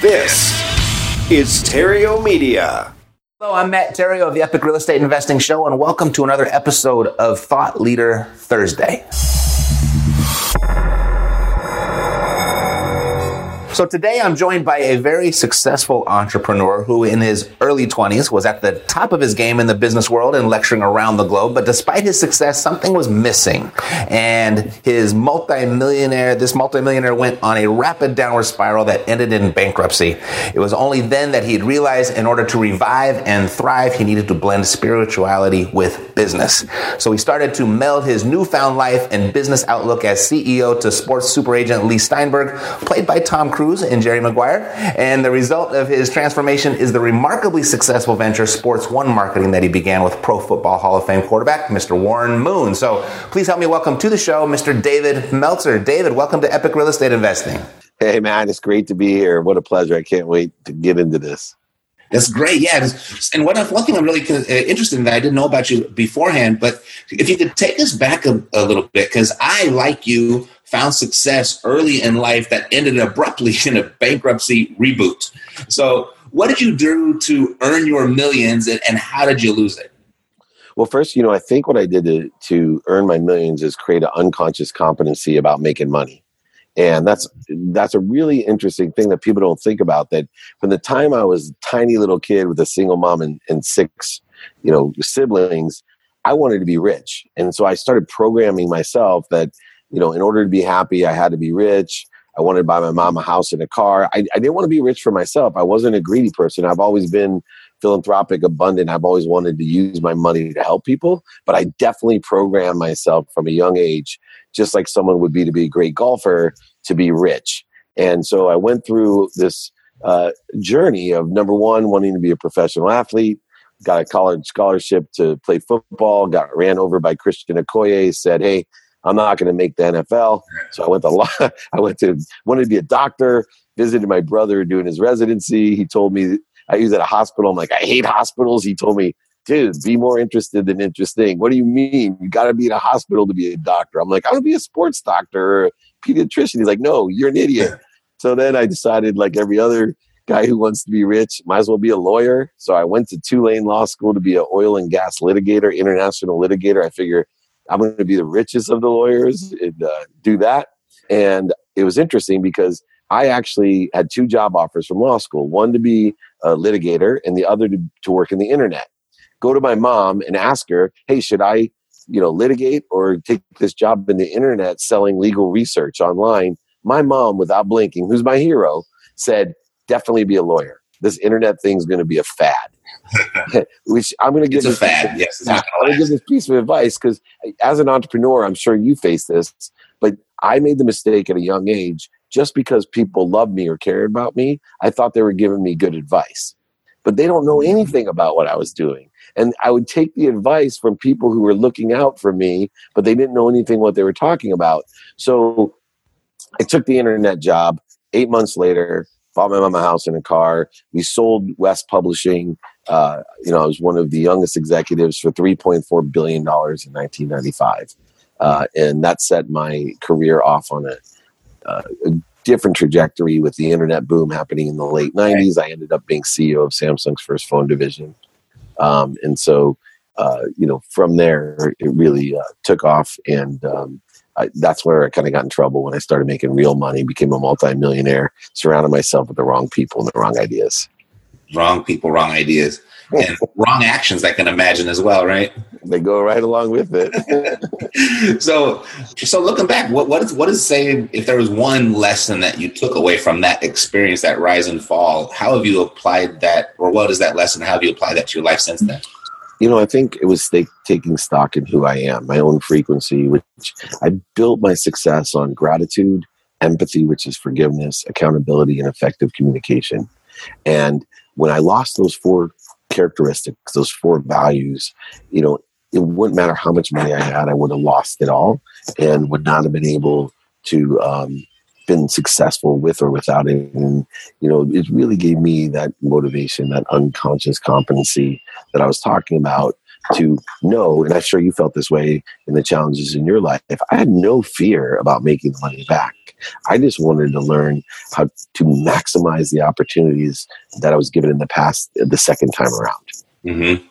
This is Theriault Media. Hello, I'm Matt Theriault of the Epic Real Estate Investing Show, and welcome to another episode of Thought Leader Thursday. So today I'm joined by a very successful entrepreneur who in his early 20s was at the top of his game in the business world and lecturing around the globe. But despite his success, something was missing. And his multimillionaire, this multimillionaire went on a rapid downward spiral that ended in bankruptcy. It was only then that he'd realized in order to revive and thrive, he needed to blend spirituality with business. So he started to meld his newfound life and business outlook as CEO to sports super agent Leigh Steinberg, played by Tom Cruise and Jerry Maguire. And the result of his transformation is the remarkably successful venture Sports One Marketing that he began with Pro Football Hall of Fame quarterback, Mr. Warren Moon. So please help me welcome to the show, Mr. David Meltzer. David, welcome to Epic Real Estate Investing. Hey, man, it's great to be here. What a pleasure. I can't wait to get into this. That's great. Yeah. And one, one thing I'm really uh, interested in that I didn't know about you beforehand, but if you could take us back a, a little bit, because I, like you, found success early in life that ended abruptly in a bankruptcy reboot. So, what did you do to earn your millions and, and how did you lose it? Well, first, you know, I think what I did to, to earn my millions is create an unconscious competency about making money. And that's that's a really interesting thing that people don't think about. That from the time I was a tiny little kid with a single mom and, and six, you know, siblings, I wanted to be rich. And so I started programming myself that you know, in order to be happy, I had to be rich. I wanted to buy my mom a house and a car. I, I didn't want to be rich for myself. I wasn't a greedy person. I've always been philanthropic, abundant. I've always wanted to use my money to help people, but I definitely programmed myself from a young age, just like someone would be to be a great golfer, to be rich. And so I went through this uh, journey of number one, wanting to be a professional athlete, got a college scholarship to play football, got ran over by Christian Okoye, said, Hey, I'm not going to make the NFL. So I went to law. I went to wanted to be a doctor. Visited my brother doing his residency. He told me I was at a hospital. I'm like, I hate hospitals. He told me, dude, be more interested than interesting. What do you mean? You got to be in a hospital to be a doctor. I'm like, I want to be a sports doctor or a pediatrician. He's like, no, you're an idiot. So then I decided, like every other guy who wants to be rich, might as well be a lawyer. So I went to Tulane Law School to be an oil and gas litigator, international litigator. I figure I'm going to be the richest of the lawyers and uh, do that. And it was interesting because I actually had two job offers from law school one to be a litigator and the other to, to work in the internet. Go to my mom and ask her, hey, should I, you know, litigate or take this job in the internet selling legal research online? My mom, without blinking, who's my hero, said, definitely be a lawyer. This internet thing's going to be a fad. which I'm going to give it's a fad. Yes, I'm going to give this piece of advice because as an entrepreneur, I'm sure you face this, but I made the mistake at a young age just because people loved me or cared about me. I thought they were giving me good advice, but they don't know mm-hmm. anything about what I was doing. And I would take the advice from people who were looking out for me, but they didn't know anything what they were talking about. So I took the internet job. Eight months later, bought my mom a house and a car. We sold West Publishing. Uh, you know, I was one of the youngest executives for $3.4 billion in 1995. Uh, and that set my career off on a, uh, a, different trajectory with the internet boom happening in the late 90s. I ended up being CEO of Samsung's first phone division. Um, and so, uh, you know, from there, it really uh, took off. And um, I, that's where I kind of got in trouble when I started making real money, became a multimillionaire, surrounded myself with the wrong people and the wrong ideas. Wrong people, wrong ideas, and wrong actions. I can imagine as well, right? They go right along with it. so, so looking back, what what is what is say if there was one lesson that you took away from that experience, that rise and fall? How have you applied that, or what is that lesson? How have you applied that to your life since then? You know, I think it was taking stock in who I am, my own frequency, which I built my success on gratitude, empathy, which is forgiveness, accountability, and effective communication. And when I lost those four characteristics, those four values, you know, it wouldn't matter how much money I had, I would have lost it all and would not have been able to um, been successful with or without it. And, you know, it really gave me that motivation, that unconscious competency that I was talking about to know, and I'm sure you felt this way in the challenges in your life. I had no fear about making the money back. I just wanted to learn how to maximize the opportunities that I was given in the past the second time around. Mm-hmm.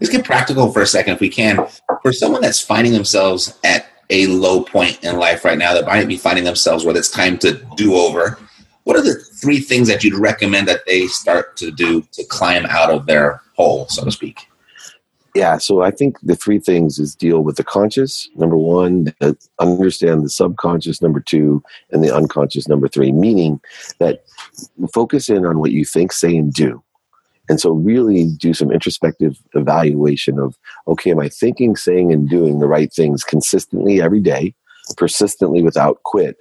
Let's get practical for a second, if we can. For someone that's finding themselves at a low point in life right now, that might be finding themselves where it's time to do over, what are the three things that you'd recommend that they start to do to climb out of their hole, so to speak? Yeah, so I think the three things is deal with the conscious, number one, uh, understand the subconscious, number two, and the unconscious, number three, meaning that focus in on what you think, say, and do. And so, really do some introspective evaluation of okay, am I thinking, saying, and doing the right things consistently every day, persistently without quit,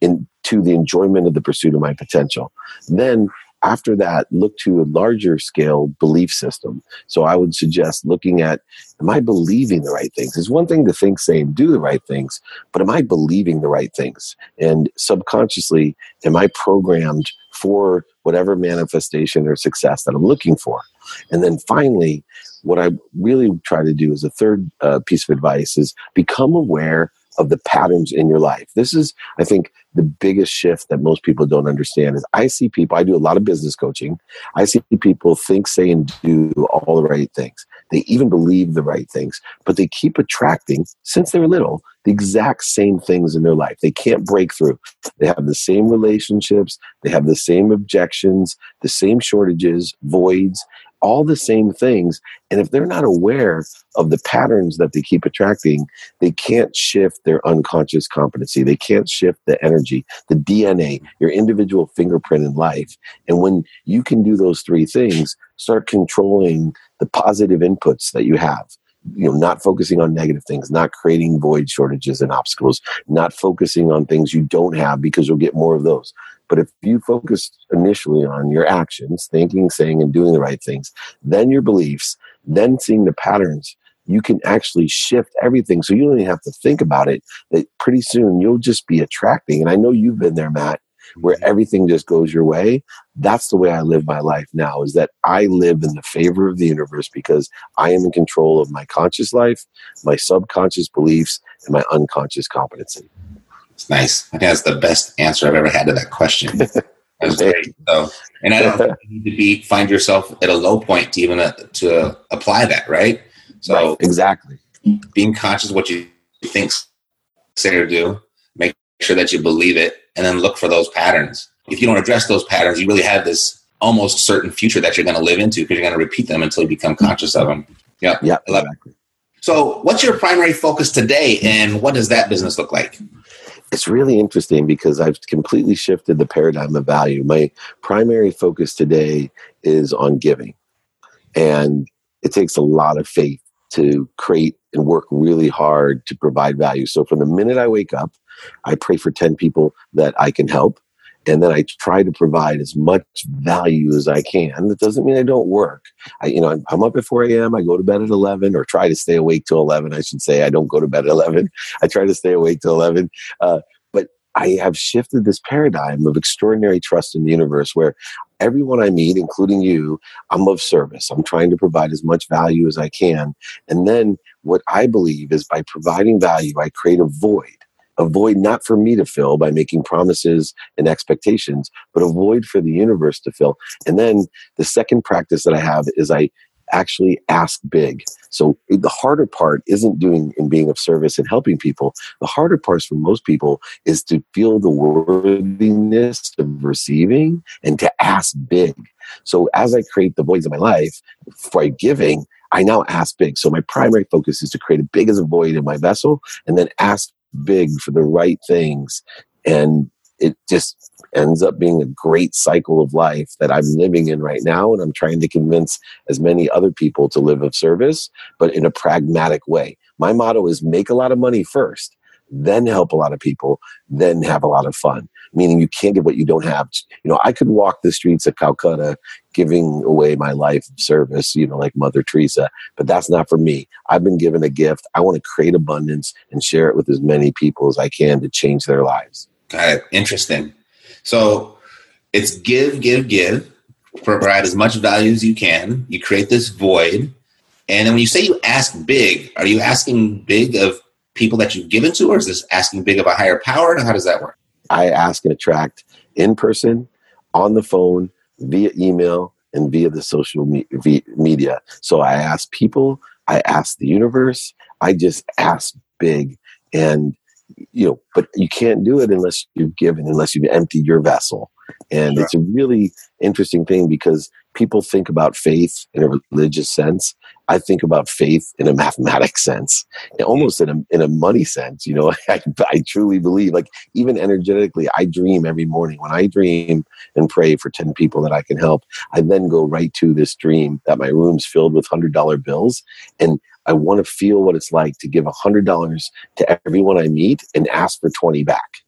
into the enjoyment of the pursuit of my potential? Then, after that, look to a larger scale belief system. So, I would suggest looking at am I believing the right things? It's one thing to think, say, and do the right things, but am I believing the right things? And subconsciously, am I programmed for whatever manifestation or success that I'm looking for. And then finally, what I really try to do as a third uh, piece of advice is become aware of the patterns in your life. This is, I think, the biggest shift that most people don't understand is I see people, I do a lot of business coaching. I see people think, say, and do all the right things. They even believe the right things, but they keep attracting, since they're little, the exact same things in their life. They can't break through. They have the same relationships, they have the same objections, the same shortages, voids, all the same things. And if they're not aware of the patterns that they keep attracting, they can't shift their unconscious competency. They can't shift the energy, the DNA, your individual fingerprint in life. And when you can do those three things, start controlling the positive inputs that you have you know not focusing on negative things not creating void shortages and obstacles not focusing on things you don't have because you'll get more of those but if you focus initially on your actions, thinking, saying, and doing the right things, then your beliefs, then seeing the patterns, you can actually shift everything. So you don't even have to think about it. That pretty soon you'll just be attracting. And I know you've been there, Matt, where mm-hmm. everything just goes your way. That's the way I live my life now is that I live in the favor of the universe because I am in control of my conscious life, my subconscious beliefs, and my unconscious competency. It's nice. I think that's the best answer I've ever had to that question. That's great. So, and I don't think you need to be find yourself at a low point to even uh, to apply that, right? So right, exactly. Being conscious of what you think, say, or do, make sure that you believe it, and then look for those patterns. If you don't address those patterns, you really have this almost certain future that you're going to live into because you're going to repeat them until you become conscious of them. Yeah, yeah, exactly. So, what's your primary focus today, and what does that business look like? it's really interesting because I've completely shifted the paradigm of value. My primary focus today is on giving. And it takes a lot of faith to create and work really hard to provide value. So from the minute I wake up, I pray for 10 people that I can help. And then I try to provide as much value as I can. That doesn't mean I don't work. I, you know, I'm up at 4 a.m. I go to bed at 11 or try to stay awake till 11. I should say I don't go to bed at 11. I try to stay awake till 11. Uh, but I have shifted this paradigm of extraordinary trust in the universe where everyone I meet, including you, I'm of service. I'm trying to provide as much value as I can. And then what I believe is by providing value, I create a void a void not for me to fill by making promises and expectations, but a void for the universe to fill. And then the second practice that I have is I actually ask big. So the harder part isn't doing and being of service and helping people. The harder parts for most people is to feel the worthiness of receiving and to ask big. So as I create the voids of my life by giving, I now ask big. So my primary focus is to create a big as a void in my vessel and then ask big for the right things. And it just ends up being a great cycle of life that I'm living in right now. And I'm trying to convince as many other people to live of service, but in a pragmatic way. My motto is make a lot of money first, then help a lot of people, then have a lot of fun. Meaning you can't get what you don't have. You know, I could walk the streets of Calcutta giving away my life service, you know, like Mother Teresa, but that's not for me. I've been given a gift. I want to create abundance and share it with as many people as I can to change their lives. Got it. Interesting. So it's give, give, give, provide as much value as you can. You create this void. And then when you say you ask big, are you asking big of people that you've given to, or is this asking big of a higher power? And how does that work? I ask and attract in person, on the phone, via email, and via the social me- media. So I ask people, I ask the universe, I just ask big. And, you know, but you can't do it unless you've given, unless you've emptied your vessel. And it's a really interesting thing because people think about faith in a religious sense. I think about faith in a mathematic sense, almost in a in a money sense. You know, I, I truly believe, like even energetically, I dream every morning. When I dream and pray for ten people that I can help, I then go right to this dream that my room's filled with hundred dollar bills, and I want to feel what it's like to give hundred dollars to everyone I meet and ask for twenty back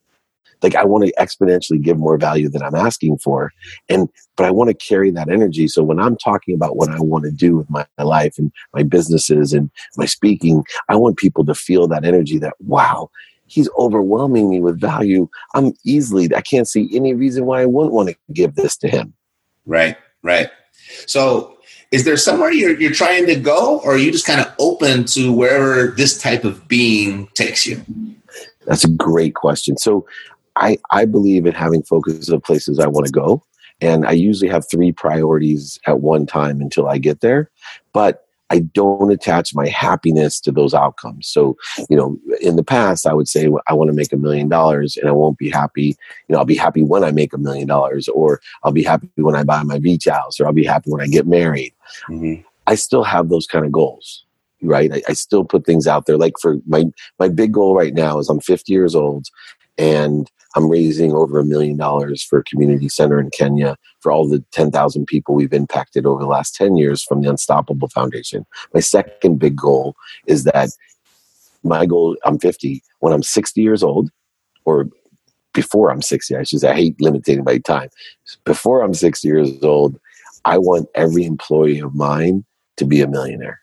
like I want to exponentially give more value than I'm asking for. And, but I want to carry that energy. So when I'm talking about what I want to do with my life and my businesses and my speaking, I want people to feel that energy that, wow, he's overwhelming me with value. I'm easily, I can't see any reason why I wouldn't want to give this to him. Right, right. So is there somewhere you're, you're trying to go or are you just kind of open to wherever this type of being takes you? That's a great question. So I, I believe in having focus of places I want to go. And I usually have three priorities at one time until I get there. But I don't attach my happiness to those outcomes. So, you know, in the past, I would say I want to make a million dollars and I won't be happy. You know, I'll be happy when I make a million dollars, or I'll be happy when I buy my beach house, or I'll be happy when I get married. Mm-hmm. I still have those kind of goals, right? I, I still put things out there. Like for my my big goal right now is I'm 50 years old, and I'm raising over a million dollars for a community center in Kenya for all the 10,000 people we've impacted over the last 10 years from the Unstoppable Foundation. My second big goal is that my goal, I'm 50, when I'm 60 years old, or before I'm 60, I should say, I hate limiting my time. Before I'm 60 years old, I want every employee of mine to be a millionaire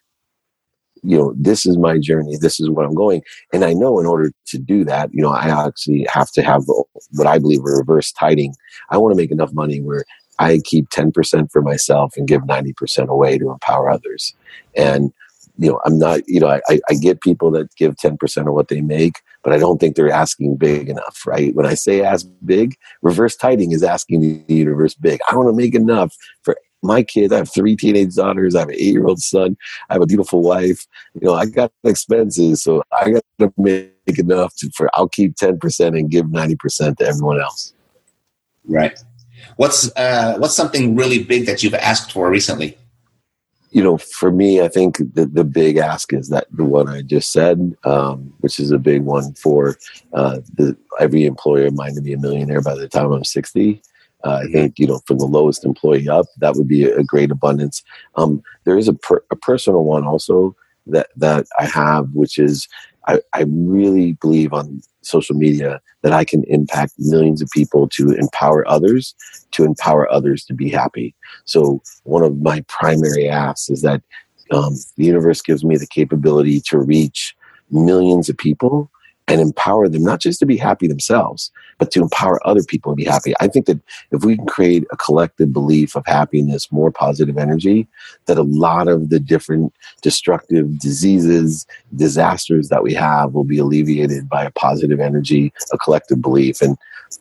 you know, this is my journey. This is what I'm going. And I know in order to do that, you know, I actually have to have what I believe a reverse tithing. I want to make enough money where I keep 10% for myself and give 90% away to empower others. And, you know, I'm not, you know, I, I get people that give 10% of what they make, but I don't think they're asking big enough, right? When I say ask big, reverse tithing is asking the universe big. I want to make enough for my kids. I have three teenage daughters. I have an eight year old son. I have a beautiful wife. You know, I got expenses, so I got to make enough to, for. I'll keep ten percent and give ninety percent to everyone else. Right. What's uh, what's something really big that you've asked for recently? You know, for me, I think the, the big ask is that the one I just said, um, which is a big one for uh, the, every employer of mine to be a millionaire by the time I'm 60. Uh, I think you know from the lowest employee up, that would be a, great abundance. Um, there is a, per, a personal one also that that I have, which is I, I really believe on social media that I can impact millions of people to empower others, to empower others to be happy. So one of my primary asks is that um, the universe gives me the capability to reach millions of people and empower them not just to be happy themselves, but to empower other people to be happy. I think that if we can create a collective belief of happiness, more positive energy, that a lot of the different destructive diseases, disasters that we have will be alleviated by a positive energy, a collective belief. And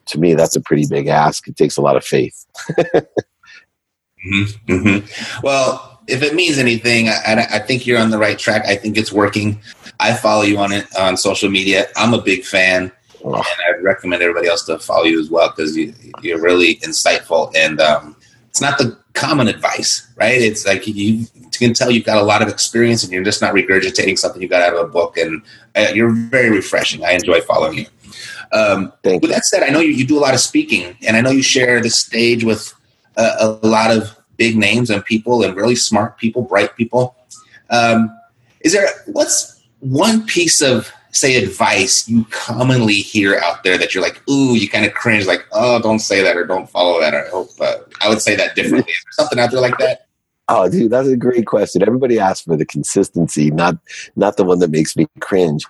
to me, that's a pretty big ask. It takes a lot of faith. mm-hmm, mm-hmm. Well, if it means anything, I, I, think you're on the right track. I think it's working. I follow you on it on social media. I'm a big fan. And I'd recommend everybody else to follow you as well because you, you're really insightful. And um, it's not the common advice, right? It's like you, you, can tell you've got a lot of experience, and you're just not regurgitating something you got out of a book. And uh, you're very refreshing. I enjoy following you. Um, with that said, I know you, you do a lot of speaking, and I know you share the stage with a, a lot of big names and people and really smart people, bright people. Um, is there what's one piece of say advice you commonly hear out there that you're like, ooh, you kind of cringe, like, oh, don't say that or don't follow that. Or I hope uh, I would say that differently. Is there something out there like that? Oh, dude, that's a great question. Everybody asks for the consistency, not not the one that makes me cringe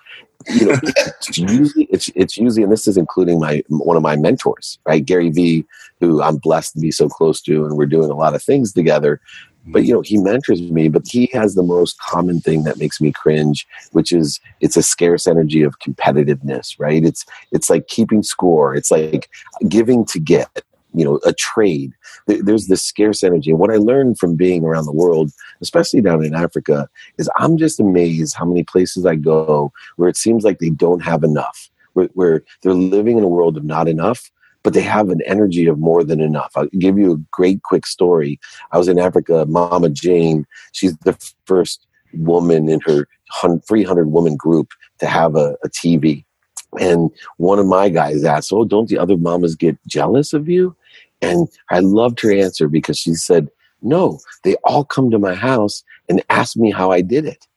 you know, it's usually it's it's usually, and this is including my one of my mentors, right, Gary Vee, who I'm blessed to be so close to, and we're doing a lot of things together. But you know he mentors me but he has the most common thing that makes me cringe which is it's a scarce energy of competitiveness right? It's it's like keeping score. It's like giving to get you know a trade. There's this scarce energy. And what i learned from being around the world especially down in africa is i'm just amazed how many places i go where it seems like they don't have enough where, where they're living in a world of not enough but they have an energy of more than enough. I'll give you a great quick story. I was in Africa, Mama Jane, she's the first woman in her 300 woman group to have a, a TV. And one of my guys asked, Oh, don't the other mamas get jealous of you? And I loved her answer because she said, No, they all come to my house and ask me how I did it.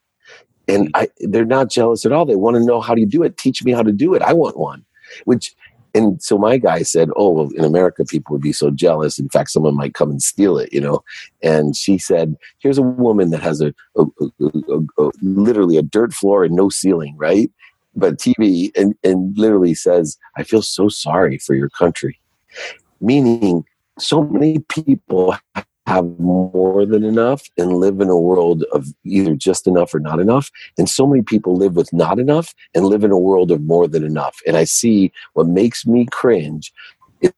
And I, they're not jealous at all. They want to know how do you do it? Teach me how to do it. I want one. Which and so my guy said, "Oh, well, in America, people would be so jealous. In fact, someone might come and steal it, you know." And she said, "Here's a woman that has a, a, a, a literally a dirt floor and no ceiling, right? But TV, and and literally says, I feel so sorry for your country." Meaning, so many people have more than enough and live in a world of either just enough or not enough. And so many people live with not enough and live in a world of more than enough. And I see what makes me cringe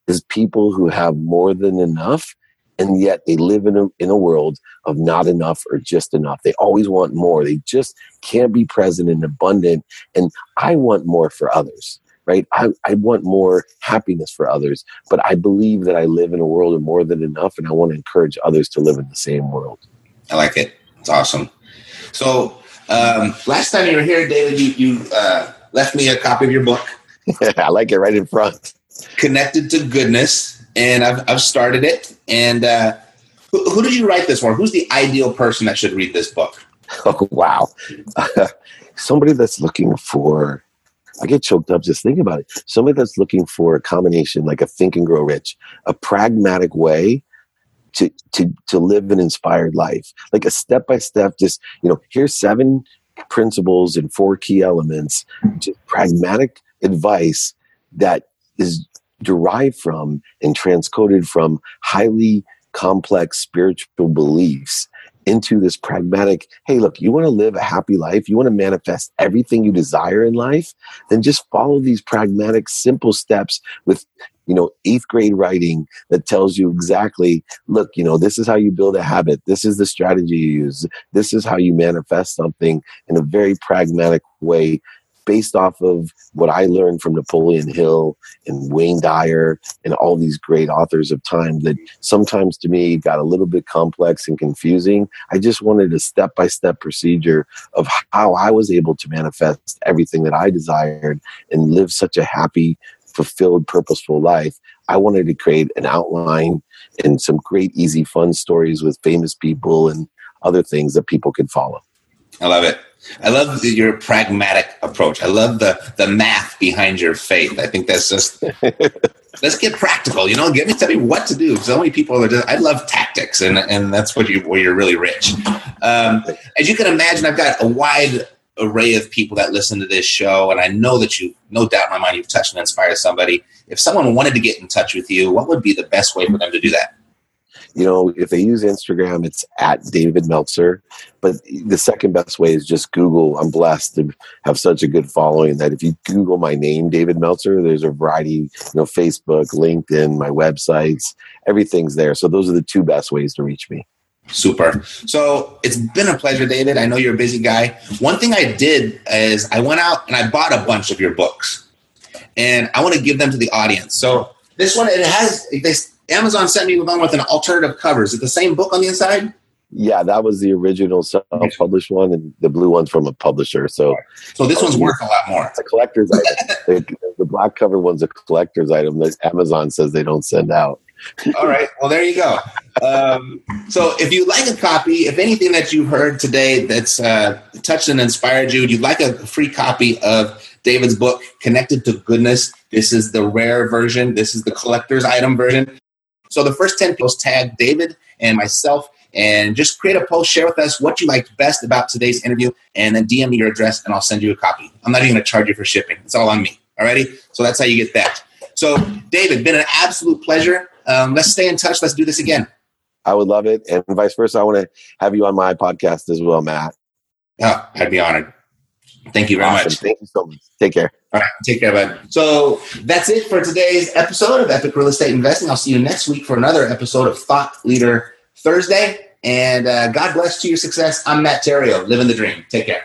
is people who have more than enough and yet they live in a, in a world of not enough or just enough. They always want more. They just can't be present and abundant. And I want more for others right? I, I want more happiness for others, but I believe that I live in a world of more than enough, and I want to encourage others to live in the same world. I like it. It's awesome. So, um, last time you were here, David, you, you uh, left me a copy of your book. I like it right in front. Connected to Goodness, and I've, I've started it. And uh, who, who did you write this for? Who's the ideal person that should read this book? Oh, wow. Uh, somebody that's looking for I get choked up just thinking about it. Somebody that's looking for a combination, like a think and grow rich, a pragmatic way to to to live an inspired life, like a step by step. Just you know, here's seven principles and four key elements. Just pragmatic advice that is derived from and transcoded from highly complex spiritual beliefs into this pragmatic hey look you want to live a happy life you want to manifest everything you desire in life then just follow these pragmatic simple steps with you know eighth grade writing that tells you exactly look you know this is how you build a habit this is the strategy you use this is how you manifest something in a very pragmatic way based off of what I learned from Napoleon Hill and Wayne Dyer and all these great authors of time that sometimes to me got a little bit complex and confusing. I just wanted a step by step procedure of how I was able to manifest everything that I desired and live such a happy, fulfilled, purposeful life. I wanted to create an outline and some great, easy, fun stories with famous people and other things that people could follow. I love it. I love the, your pragmatic approach. I love the the math behind your faith. I think that's just let's get practical. You know, give me tell me what to do. So many people are just. I love tactics, and and that's what you where you're really rich. Um, as you can imagine, I've got a wide array of people that listen to this show, and I know that you, no doubt in my mind, you've touched and inspired somebody. If someone wanted to get in touch with you, what would be the best way for them to do that? You know, if they use Instagram, it's at David Meltzer. But the second best way is just Google. I'm blessed to have such a good following that if you Google my name, David Meltzer, there's a variety, you know, Facebook, LinkedIn, my websites, everything's there. So those are the two best ways to reach me. Super. So it's been a pleasure, David. I know you're a busy guy. One thing I did is I went out and I bought a bunch of your books, and I want to give them to the audience. So this one it has they Amazon sent me one with an alternative cover. Is it the same book on the inside? Yeah, that was the original self-published one, and the blue one's from a publisher. So, so this one's worth a lot more. It's a collector's item. the, the black cover one's a collector's item that Amazon says they don't send out. All right. Well, there you go. Um, so, if you like a copy, if anything that you heard today that's uh, touched and inspired you, you'd like a free copy of David's book, Connected to Goodness. This is the rare version. This is the collector's item version. So the first 10 posts tag David and myself and just create a post, share with us what you liked best about today's interview, and then DM me your address and I'll send you a copy. I'm not even gonna charge you for shipping. It's all on me. Alrighty? So that's how you get that. So David, been an absolute pleasure. Um, let's stay in touch. Let's do this again. I would love it. And vice versa. I want to have you on my podcast as well, Matt. Oh, I'd be honored. Thank you very Awesome. much. Thank you so much. Take care. All right, take care, bud. So that's it for today's episode of Epic Real Estate Investing. I'll see you next week for another episode of Thought Leader Thursday. And uh, God bless to your success. I'm Matt Theriault, living the dream. Take care.